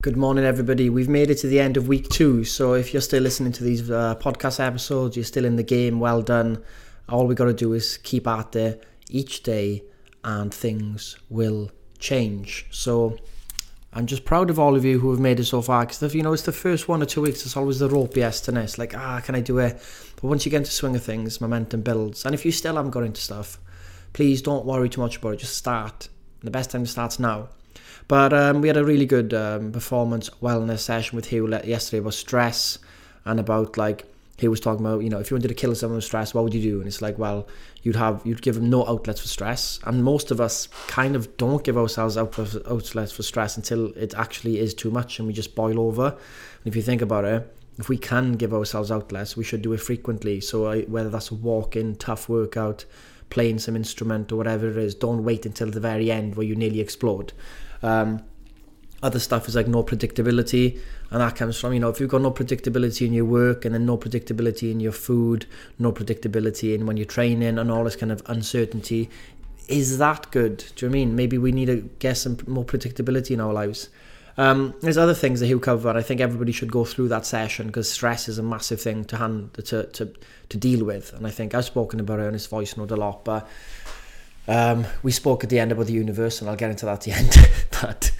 Good morning, everybody. We've made it to the end of week two. So, if you're still listening to these uh, podcast episodes, you're still in the game, well done. All we got to do is keep at it each day, and things will change. So, I'm just proud of all of you who have made it so far because, you know, it's the first one or two weeks, it's always the ropiest and it's like, ah, can I do it? But once you get into swing of things, momentum builds. And if you still haven't got into stuff, please don't worry too much about it. Just start. The best time to start's now. But um, we had a really good um, performance wellness session with Hugh yesterday about stress and about like he was talking about you know if you wanted to kill someone with stress what would you do? And it's like well you'd have you'd give them no outlets for stress. And most of us kind of don't give ourselves outlets for stress until it actually is too much and we just boil over. And if you think about it if we can give ourselves outlets we should do it frequently. So whether that's a walk in tough workout playing some instrument or whatever it is don't wait until the very end where you nearly explode um, other stuff is like no predictability, and that comes from you know if you've got no predictability in your work, and then no predictability in your food, no predictability in when you're training, and all this kind of uncertainty. Is that good? Do you know I mean maybe we need to get some more predictability in our lives? Um, there's other things that he'll cover. I think everybody should go through that session because stress is a massive thing to hand to, to to deal with. And I think I've spoken about it on his voice note a lot, but um, we spoke at the end about the universe, and I'll get into that at the end. but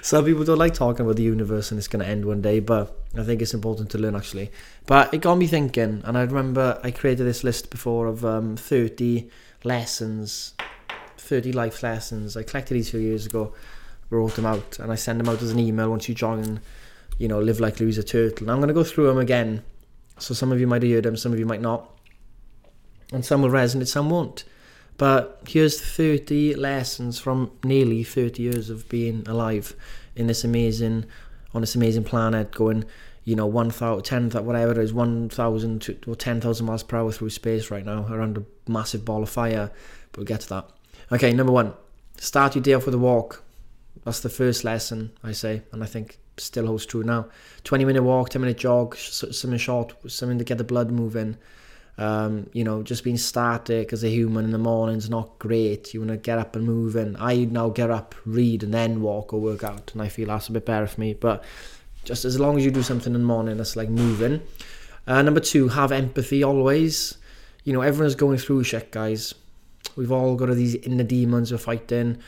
some people don't like talking about the universe, and it's going to end one day. But I think it's important to learn actually. But it got me thinking, and I remember I created this list before of um, 30 lessons, 30 life lessons. I collected these a few years ago, wrote them out, and I send them out as an email once you join. You know, live like Louisa Turtle. And I'm going to go through them again. So some of you might have heard them, some of you might not. And some will resonate, some won't. But here's 30 lessons from nearly 30 years of being alive in this amazing, on this amazing planet, going, you know, 1,000, 10, whatever it is, 1,000 or 10,000 miles per hour through space right now around a massive ball of fire. But we'll get to that. Okay, number one, start your day off with a walk. That's the first lesson, I say, and I think still holds true now. 20 minute walk, 10 minute jog, something short, something to get the blood moving. Um, you know, just being static as a human in the morning is not great. You want to get up and move. And I now get up, read, and then walk or work out. And I feel that's a bit better for me. But just as long as you do something in the morning that's like moving. Uh, number two, have empathy always. You know, everyone's going through shit, guys. We've all got these inner demons we're fighting.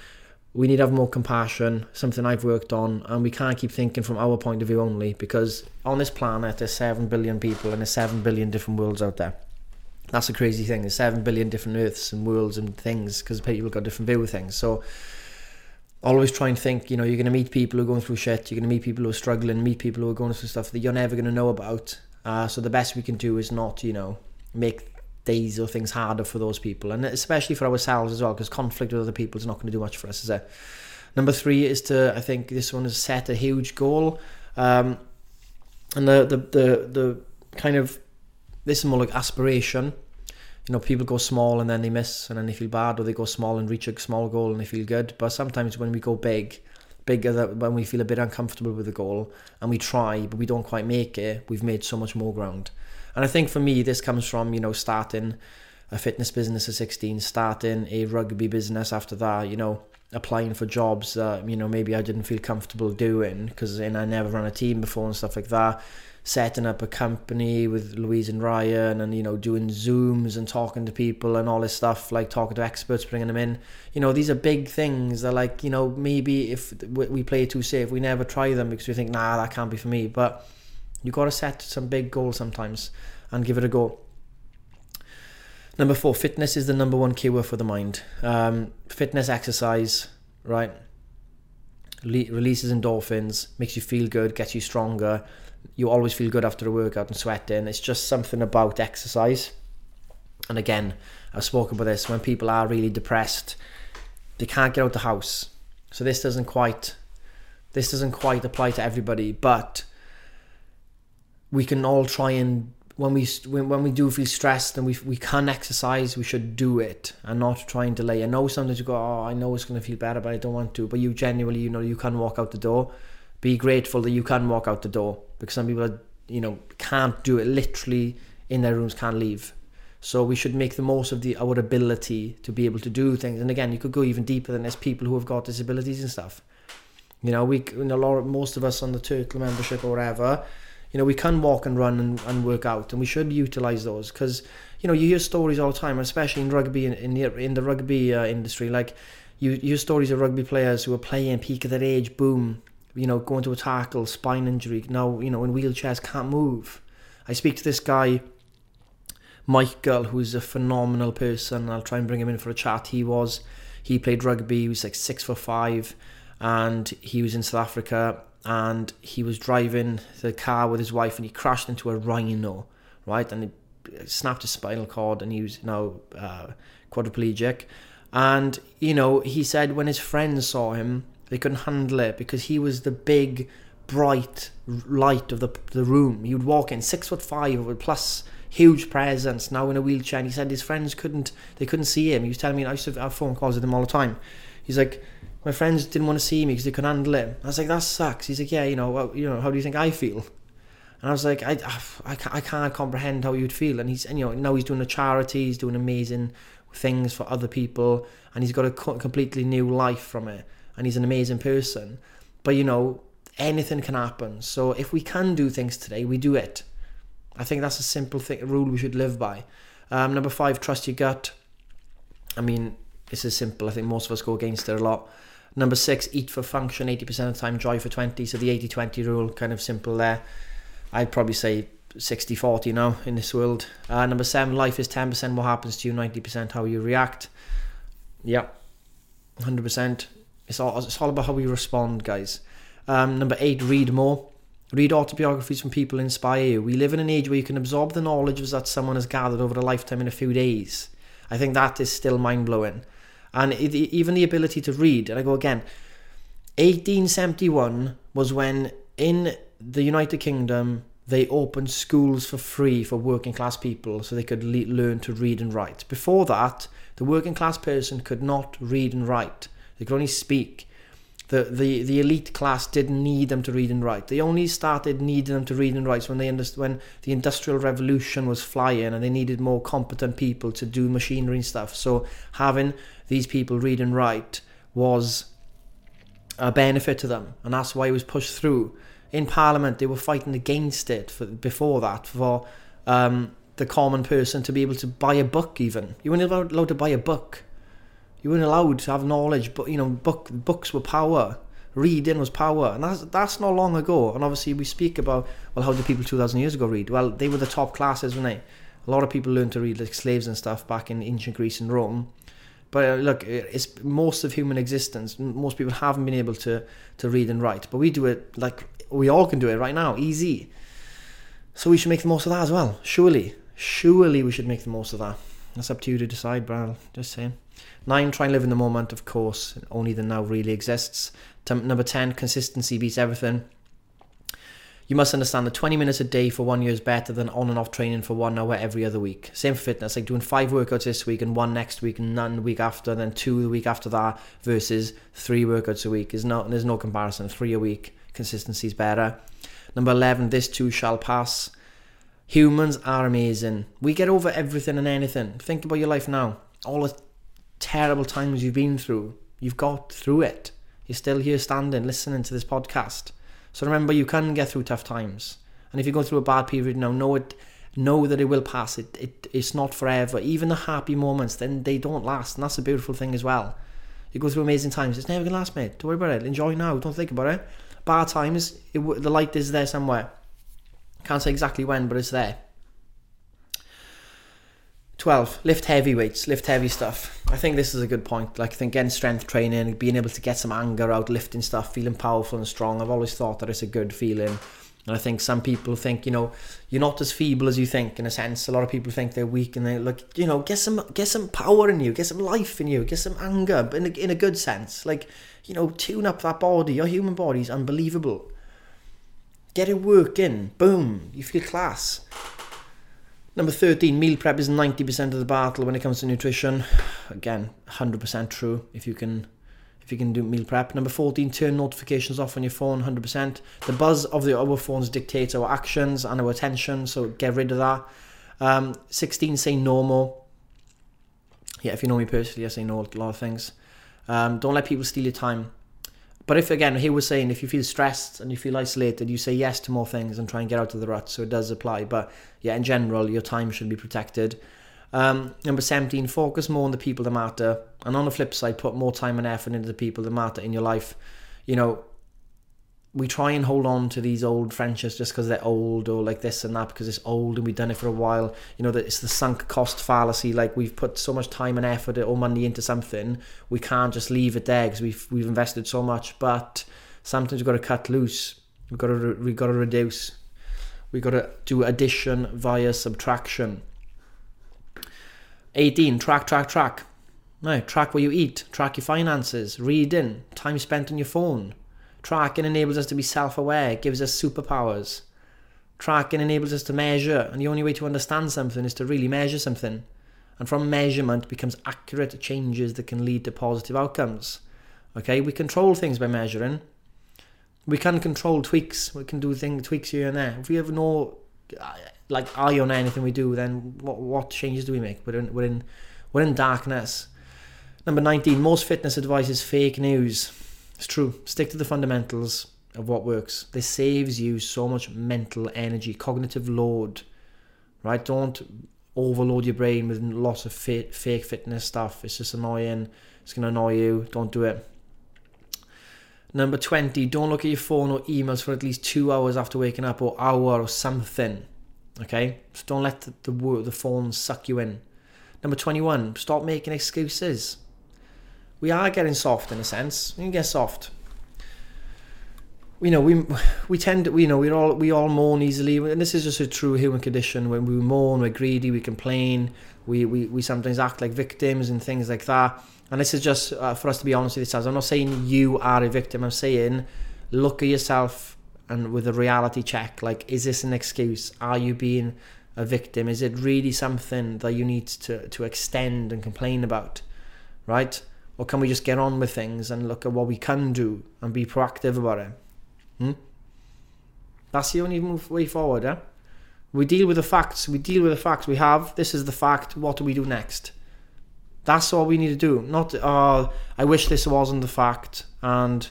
We need to have more compassion, something I've worked on, and we can't keep thinking from our point of view only because on this planet there's 7 billion people and there's 7 billion different worlds out there. That's a crazy thing. There's seven billion different Earths and worlds and things because people got different view of things. So always try and think, you know, you're going to meet people who are going through shit. You're going to meet people who are struggling, meet people who are going through stuff that you're never going to know about. Uh, so the best we can do is not, you know, make days or things harder for those people, and especially for ourselves as well, because conflict with other people is not going to do much for us, is it? Number three is to, I think this one is set a huge goal, um, and the the the the kind of this is more like aspiration. You know, people go small and then they miss and then they feel bad, or they go small and reach a small goal and they feel good. But sometimes when we go big, bigger when we feel a bit uncomfortable with the goal and we try but we don't quite make it, we've made so much more ground. And I think for me, this comes from you know starting a fitness business at 16, starting a rugby business after that. You know, applying for jobs that you know maybe I didn't feel comfortable doing because I never ran a team before and stuff like that setting up a company with Louise and Ryan and you know doing zooms and talking to people and all this stuff like talking to experts bringing them in. You know these are big things that like you know maybe if we play it too safe we never try them because we think nah that can't be for me. But you got to set some big goals sometimes and give it a go. Number four fitness is the number one keyword for the mind. Um, fitness exercise right? Releases endorphins makes you feel good gets you stronger you always feel good after a workout and sweating. It's just something about exercise. And again, I've spoken about this when people are really depressed, they can't get out the house. So this doesn't quite this doesn't quite apply to everybody, but we can all try and when we when, when we do feel stressed and we we can exercise, we should do it and not try and delay. I know sometimes you go, oh, I know it's going to feel better, but I don't want to. But you genuinely, you know, you can walk out the door. Be grateful that you can walk out the door because some people are, you know can't do it. Literally in their rooms can't leave. So we should make the most of the our ability to be able to do things. And again you could go even deeper than there's people who have got disabilities and stuff. You know, we you know, a lot most of us on the Turtle membership or whatever, you know, we can walk and run and, and work out, and we should utilize those. Because you know you hear stories all the time, especially in rugby in in the, in the rugby uh, industry. Like you, you hear stories of rugby players who are playing peak of their age, boom, you know, going to a tackle, spine injury. Now you know in wheelchairs can't move. I speak to this guy. Michael, who's a phenomenal person, I'll try and bring him in for a chat. He was, he played rugby. He was like six foot five and he was in South Africa and he was driving the car with his wife and he crashed into a rhino, right? And he snapped his spinal cord and he was now uh, quadriplegic. And, you know, he said when his friends saw him, they couldn't handle it because he was the big, bright light of the, the room. He would walk in six foot five with plus huge presence now in a wheelchair and he said his friends couldn't they couldn't see him he was telling me I used to have phone calls with him all the time he's like my friends didn't want to see me because they couldn't handle it. I was like, that sucks. He's like, yeah, you know, well, you know, how do you think I feel? And I was like, I, I, I can't comprehend how you'd feel. And he's, and, you know, now he's doing a charity, he's doing amazing things for other people, and he's got a completely new life from it. And he's an amazing person. But you know, anything can happen. So if we can do things today, we do it. I think that's a simple thing, a rule we should live by. Um, number five, trust your gut. I mean, this is simple. I think most of us go against it a lot. Number six, eat for function, 80% of the time, joy for 20. So the 80 20 rule, kind of simple there. I'd probably say 60 40 now in this world. Uh, number seven, life is 10% what happens to you, 90% how you react. Yep, 100%. It's all, it's all about how we respond, guys. Um, number eight, read more. Read autobiographies from people inspire you. We live in an age where you can absorb the knowledge that someone has gathered over a lifetime in a few days. I think that is still mind blowing and it, even the ability to read. And I go again, 1871 was when in the United Kingdom they opened schools for free for working class people so they could le- learn to read and write. Before that, the working class person could not read and write, they could only speak the, the, the elite class didn't need them to read and write. They only started needing them to read and write when they when the industrial revolution was flying and they needed more competent people to do machinery and stuff. So having these people read and write was a benefit to them, and that's why it was pushed through. In Parliament, they were fighting against it for, before that for um, the common person to be able to buy a book. Even you weren't allowed to buy a book you weren't allowed to have knowledge, but you know, book books were power. Reading was power, and that's that's not long ago. And obviously, we speak about well, how did people two thousand years ago read? Well, they were the top classes, weren't they? A lot of people learned to read like slaves and stuff back in ancient Greece and Rome. But uh, look, it's most of human existence. Most people haven't been able to to read and write, but we do it like we all can do it right now, easy. So we should make the most of that as well. Surely, surely we should make the most of that. That's up to you to decide, Brad. Just saying. Nine, try and live in the moment, of course. Only the now really exists. Number 10, consistency beats everything. You must understand that 20 minutes a day for one year is better than on and off training for one hour every other week. Same for fitness, like doing five workouts this week and one next week and none the week after, then two the week after that versus three workouts a week. Is no, there's no comparison. Three a week, consistency is better. Number 11, this too shall pass. Humans are amazing. We get over everything and anything. Think about your life now. All the terrible times you've been through, you've got through it. You're still here standing, listening to this podcast. So remember, you can get through tough times. And if you go through a bad period now, know it. Know that it will pass. It, it it's not forever. Even the happy moments, then they don't last, and that's a beautiful thing as well. You go through amazing times. It's never gonna last, mate. Don't worry about it. Enjoy now. Don't think about it. Bad times, it, the light is there somewhere. Can't say exactly when, but it's there. 12. Lift heavy weights, lift heavy stuff. I think this is a good point. Like, I think getting strength training, being able to get some anger out, lifting stuff, feeling powerful and strong. I've always thought that it's a good feeling. And I think some people think, you know, you're not as feeble as you think. In a sense, a lot of people think they're weak, and they look, you know, get some, get some power in you, get some life in you, get some anger, in a, in a good sense. Like, you know, tune up that body. Your human body is unbelievable. Get it working. Boom. You feel class. Number 13, meal prep is 90% of the battle when it comes to nutrition. Again, 100% true if you can if you can do meal prep. Number 14, turn notifications off on your phone, 100%. The buzz of the our phones dictates our actions and our attention, so get rid of that. Um, 16, say no more. Yeah, if you know me personally, I say no a lot of things. Um, don't let people steal your time. But if again, he was saying if you feel stressed and you feel isolated, you say yes to more things and try and get out of the rut. So it does apply. But yeah, in general, your time should be protected. Um, number 17, focus more on the people that matter. And on the flip side, put more time and effort into the people that matter in your life. You know, we try and hold on to these old friendships just because they're old or like this and that because it's old and we've done it for a while. You know, that it's the sunk cost fallacy. Like we've put so much time and effort or money into something, we can't just leave it there because we've we've invested so much. But sometimes we've got to cut loose. We've got to we've got to reduce. We've got to do addition via subtraction. 18. Track, track, track. No, track where you eat, track your finances, reading, time spent on your phone Tracking enables us to be self aware, it gives us superpowers. Tracking enables us to measure, and the only way to understand something is to really measure something. And from measurement becomes accurate changes that can lead to positive outcomes. Okay, we control things by measuring. We can control tweaks. We can do things tweaks here and there. If we have no uh, like eye on anything we do, then what what changes do we make? We're in we're in we're in darkness. Number nineteen. Most fitness advice is fake news. It's true. Stick to the fundamentals of what works. This saves you so much mental energy, cognitive load, right? Don't overload your brain with lots of fake fitness stuff. It's just annoying. It's going to annoy you. Don't do it. Number 20, don't look at your phone or emails for at least two hours after waking up or hour or something. Okay? Just don't let the, the, the phone suck you in. Number 21, stop making excuses we are getting soft in a sense. We get soft. You know, we we tend to, you know, we all we all mourn easily, and this is just a true human condition. When we mourn, we're greedy, we complain, we we, we sometimes act like victims and things like that. And this is just uh, for us to be honest with ourselves. I'm not saying you are a victim. I'm saying look at yourself and with a reality check. Like, is this an excuse? Are you being a victim? Is it really something that you need to to extend and complain about? Right? Or can we just get on with things and look at what we can do and be proactive about it? Hmm? That's the only way forward, eh? We deal with the facts. We deal with the facts we have. This is the fact. What do we do next? That's all we need to do. Not, oh, I wish this wasn't the fact, and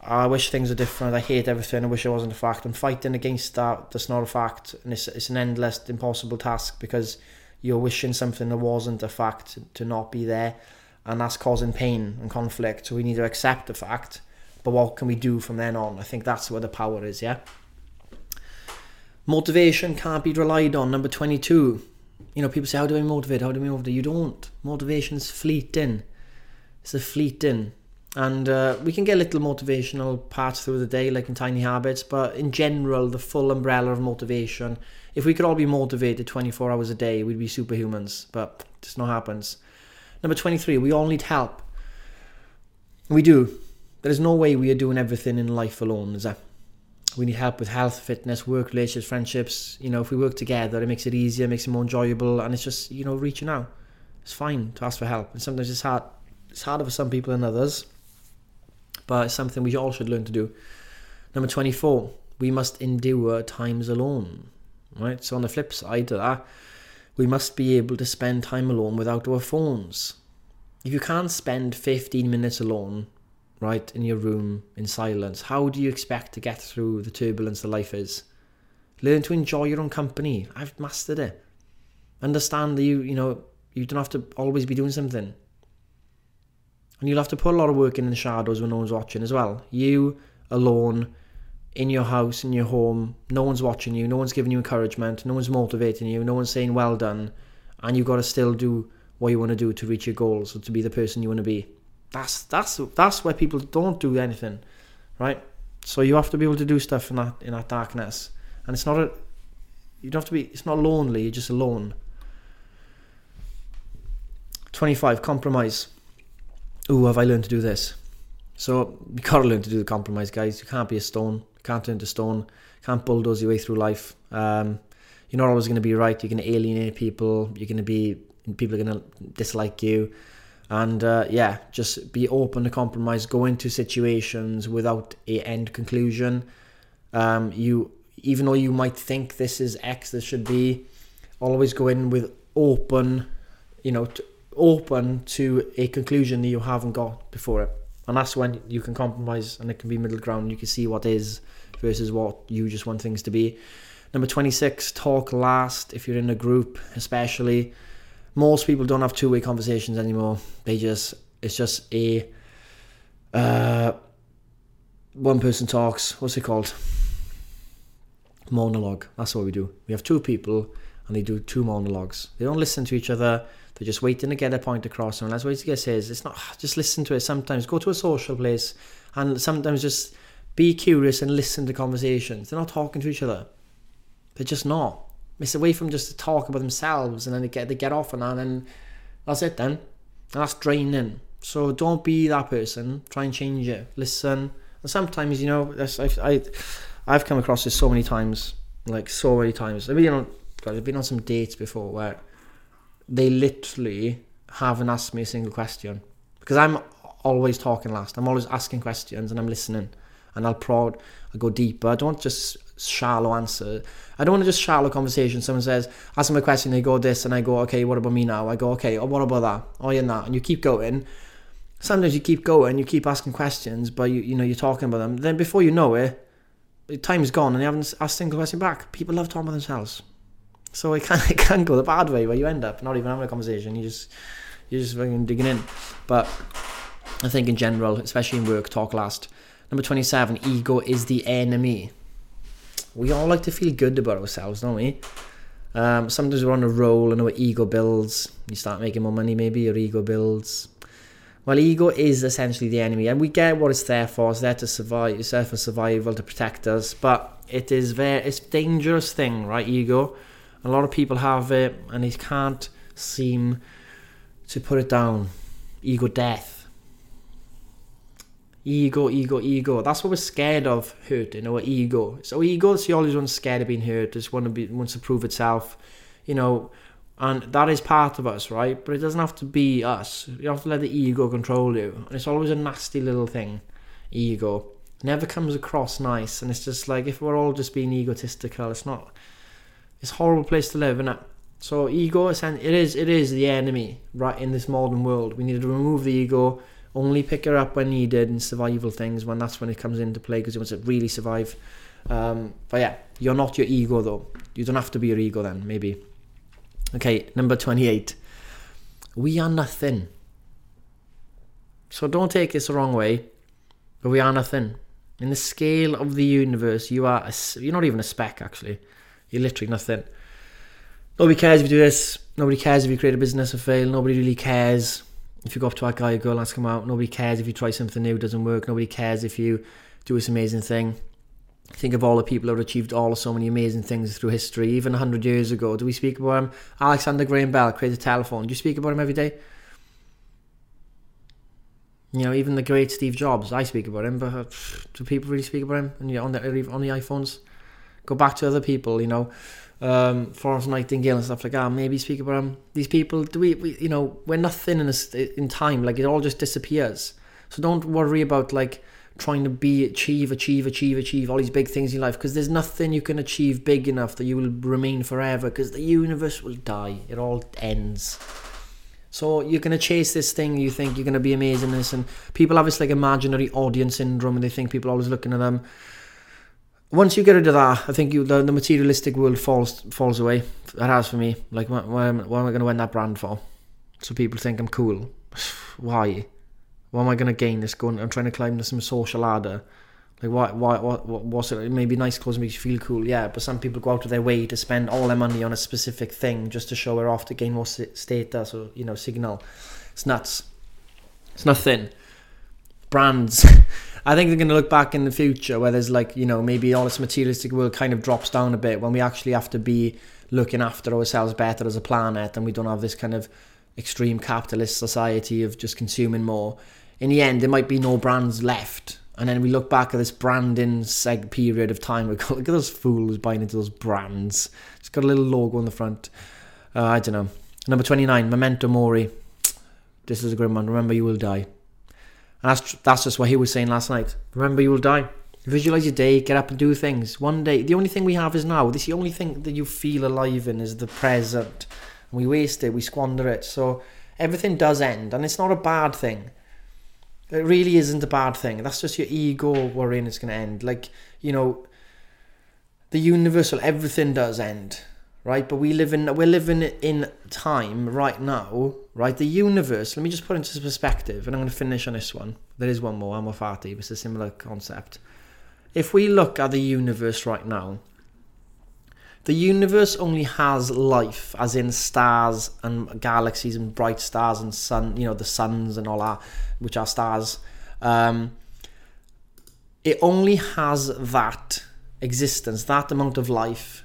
I wish things are different. I hate everything. I wish it wasn't a fact. I'm fighting against that. That's not a fact, and it's it's an endless, impossible task because you're wishing something that wasn't a fact to not be there and that's causing pain and conflict. So we need to accept the fact, but what can we do from then on? I think that's where the power is, yeah? Motivation can't be relied on. Number 22. You know, people say, How do I motivate? How do I motivate? You don't. Motivation's fleeting. It's a fleeting. And uh, we can get little motivational parts through the day, like in tiny habits, but in general, the full umbrella of motivation, if we could all be motivated 24 hours a day, we'd be superhumans, but this not happens. Number 23, we all need help. We do. There's no way we are doing everything in life alone, is there? We need help with health, fitness, work, relationships, friendships. You know, if we work together, it makes it easier, makes it more enjoyable, and it's just, you know, reaching out. It's fine to ask for help. And sometimes it's hard. It's harder for some people than others, but it's something we all should learn to do. Number 24, we must endure times alone. Right? So on the flip side of that, we must be able to spend time alone without our phones. If you can't spend 15 minutes alone, right, in your room in silence, how do you expect to get through the turbulence that life is? Learn to enjoy your own company. I've mastered it. Understand that you, you know, you don't have to always be doing something. And you'll have to put a lot of work in, in the shadows when no one's watching as well. You alone in your house, in your home, no one's watching you, no one's giving you encouragement, no one's motivating you, no one's saying well done, and you've got to still do what you want to do to reach your goals or to be the person you want to be. That's that's that's where people don't do anything, right? So you have to be able to do stuff in that in that darkness, and it's not a you don't have to be. It's not lonely. You're just alone. Twenty-five compromise. Ooh, have I learned to do this? So you gotta learn to do the compromise, guys. You can't be a stone You can't turn to stone, can't bulldoze your way through life. Um, you're not always going to be right. You're going to alienate people. You're going to be people are going to dislike you, and uh, yeah, just be open to compromise. Go into situations without a end conclusion. Um, you even though you might think this is X, this should be. Always go in with open, you know, open to a conclusion that you haven't got before it. And that's when you can compromise and it can be middle ground. You can see what is versus what you just want things to be. Number 26, talk last if you're in a group, especially. Most people don't have two way conversations anymore. They just, it's just a, uh, one person talks. What's it called? Monologue. That's what we do. We have two people and they do two monologues. They don't listen to each other. They're just waiting to get a point across. And that's what he says. It's not just listen to it. Sometimes go to a social place and sometimes just be curious and listen to conversations. They're not talking to each other. They're just not. It's away from just to talk about themselves and then they get they get off on that and that's it then. And that's draining. So don't be that person. Try and change it. Listen. And sometimes, you know, I've, I, I've come across this so many times. Like so many times. I've been on I've been on some dates before where they literally haven't asked me a single question. Because I'm always talking last. I'm always asking questions and I'm listening. And I'll prod, I'll go deeper. I don't just shallow answer. I don't want to just shallow conversation. Someone says, ask them a question, they go this, and I go, okay, what about me now? I go, okay, oh, what about that? Oh, yeah, that. And you keep going. Sometimes you keep going, you keep asking questions, but you, you know, you're talking about them. Then before you know it, the time's gone and you haven't asked a single question back. People love talking about themselves. So it can, it can go the bad way where you end up not even having a conversation. You just, you're just fucking digging in. But I think in general, especially in work, talk last. Number 27, ego is the enemy we all like to feel good about ourselves, don't we? Um, sometimes we're on a roll and our ego builds. You start making more money, maybe your ego builds. Well, ego is essentially the enemy, and we get what it's there for. It's there to survive. It's there for survival to protect us. But it is very, it's a dangerous thing, right? Ego. A lot of people have it, and they can't seem to put it down. Ego death Ego, ego, ego. That's what we're scared of hurting, our ego. So ego is always one scared of being hurt, just want to be wants to prove itself, you know, and that is part of us, right? But it doesn't have to be us. You have to let the ego control you. And it's always a nasty little thing. Ego. Never comes across nice. And it's just like if we're all just being egotistical, it's not it's a horrible place to live, isn't it? So ego it is it is the enemy, right, in this modern world. We need to remove the ego only pick her up when needed in survival things when that's when it comes into play because it wants to really survive. Um, but yeah, you're not your ego though. You don't have to be your ego then, maybe. Okay, number 28. We are nothing. So don't take this the wrong way, but we are nothing. In the scale of the universe, you are a, you're not even a speck actually. Literally nothing. Nobody cares if you do this. Nobody cares if you create a business or fail. Nobody really cares if you go up to a guy or girl and ask him out, nobody cares if you try something new, doesn't work. Nobody cares if you do this amazing thing. Think of all the people who have achieved all so many amazing things through history. Even 100 years ago, do we speak about him? Alexander Graham Bell created a telephone. Do you speak about him every day? You know, even the great Steve Jobs, I speak about him, but uh, do people really speak about him on the, on the, on the iPhones? Go back to other people, you know um, Florence Nightingale and stuff like that. Maybe speak about them. These people, do we, we you know, we're nothing in a, in time. Like it all just disappears. So don't worry about like trying to be achieve, achieve, achieve, achieve all these big things in life because there's nothing you can achieve big enough that you will remain forever because the universe will die. It all ends. So you're gonna chase this thing. You think you're gonna be amazing. This and people have this like imaginary audience syndrome, and they think people are always looking at them once you get of that, I think you the, the materialistic world falls falls away. That has for me. Like, why, why am, I going to win that brand for? So people think I'm cool. why? Why am I going to gain this? Going, I'm trying to climb some social ladder. Like, why? Why? What? what what's it? Maybe nice clothes makes you feel cool. Yeah, but some people go out of their way to spend all their money on a specific thing just to show it off to gain more status uh, or you know signal. It's nuts. It's nothing. Brands. I think they're going to look back in the future where there's like, you know, maybe all this materialistic world kind of drops down a bit when we actually have to be looking after ourselves better as a planet and we don't have this kind of extreme capitalist society of just consuming more. In the end, there might be no brands left. And then we look back at this branding seg period of time. We go, look at those fools buying into those brands. It's got a little logo on the front. Uh, I don't know. Number 29, Memento Mori. This is a grim one. Remember, you will die. And that's that's just what he was saying last night. Remember, you will die. Visualize your day, get up and do things. One day, the only thing we have is now. This is the only thing that you feel alive in is the present. And we waste it, we squander it. So everything does end, and it's not a bad thing. It really isn't a bad thing. That's just your ego worrying it's going to end. Like, you know, the universal, everything does end, right? But we live in, we're living in time right now, right? The universe, let me just put into perspective, and I'm going to finish on this one. There is one more, I'm a fatty, but it's a similar concept. If we look at the universe right now, the universe only has life, as in stars and galaxies and bright stars and sun, you know, the suns and all that, which are stars. Um, it only has that existence, that amount of life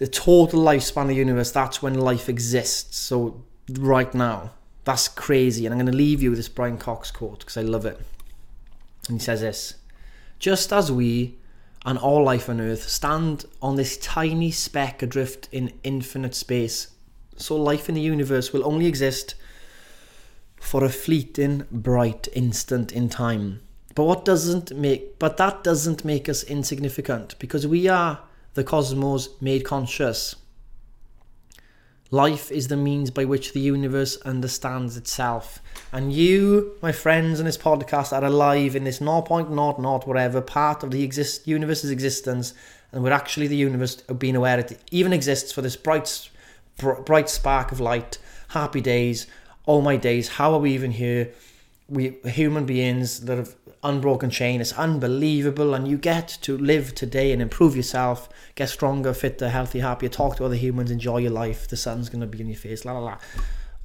the total lifespan of the universe. That's when life exists. So right now. That's crazy. And I'm going to leave you with this Brian Cox quote because I love it. And he says this Just as we and all life on earth stand on this tiny speck adrift in infinite space, so life in the universe will only exist for a fleeting, bright instant in time. But what doesn't make but that doesn't make us insignificant because we are the cosmos made conscious. Life is the means by which the universe understands itself. And you, my friends in this podcast, are alive in this 0.00 whatever part of the exist universe's existence. And we're actually the universe being aware it even exists for this bright, bright spark of light. Happy days, all my days. How are we even here? We human beings that have unbroken chain. It's unbelievable, and you get to live today and improve yourself, get stronger, fitter, healthy, happier, talk to other humans, enjoy your life. The sun's gonna be in your face, la la la.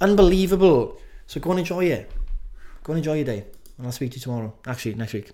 Unbelievable. So go and enjoy it. Go and enjoy your day, and I'll speak to you tomorrow. Actually, next week.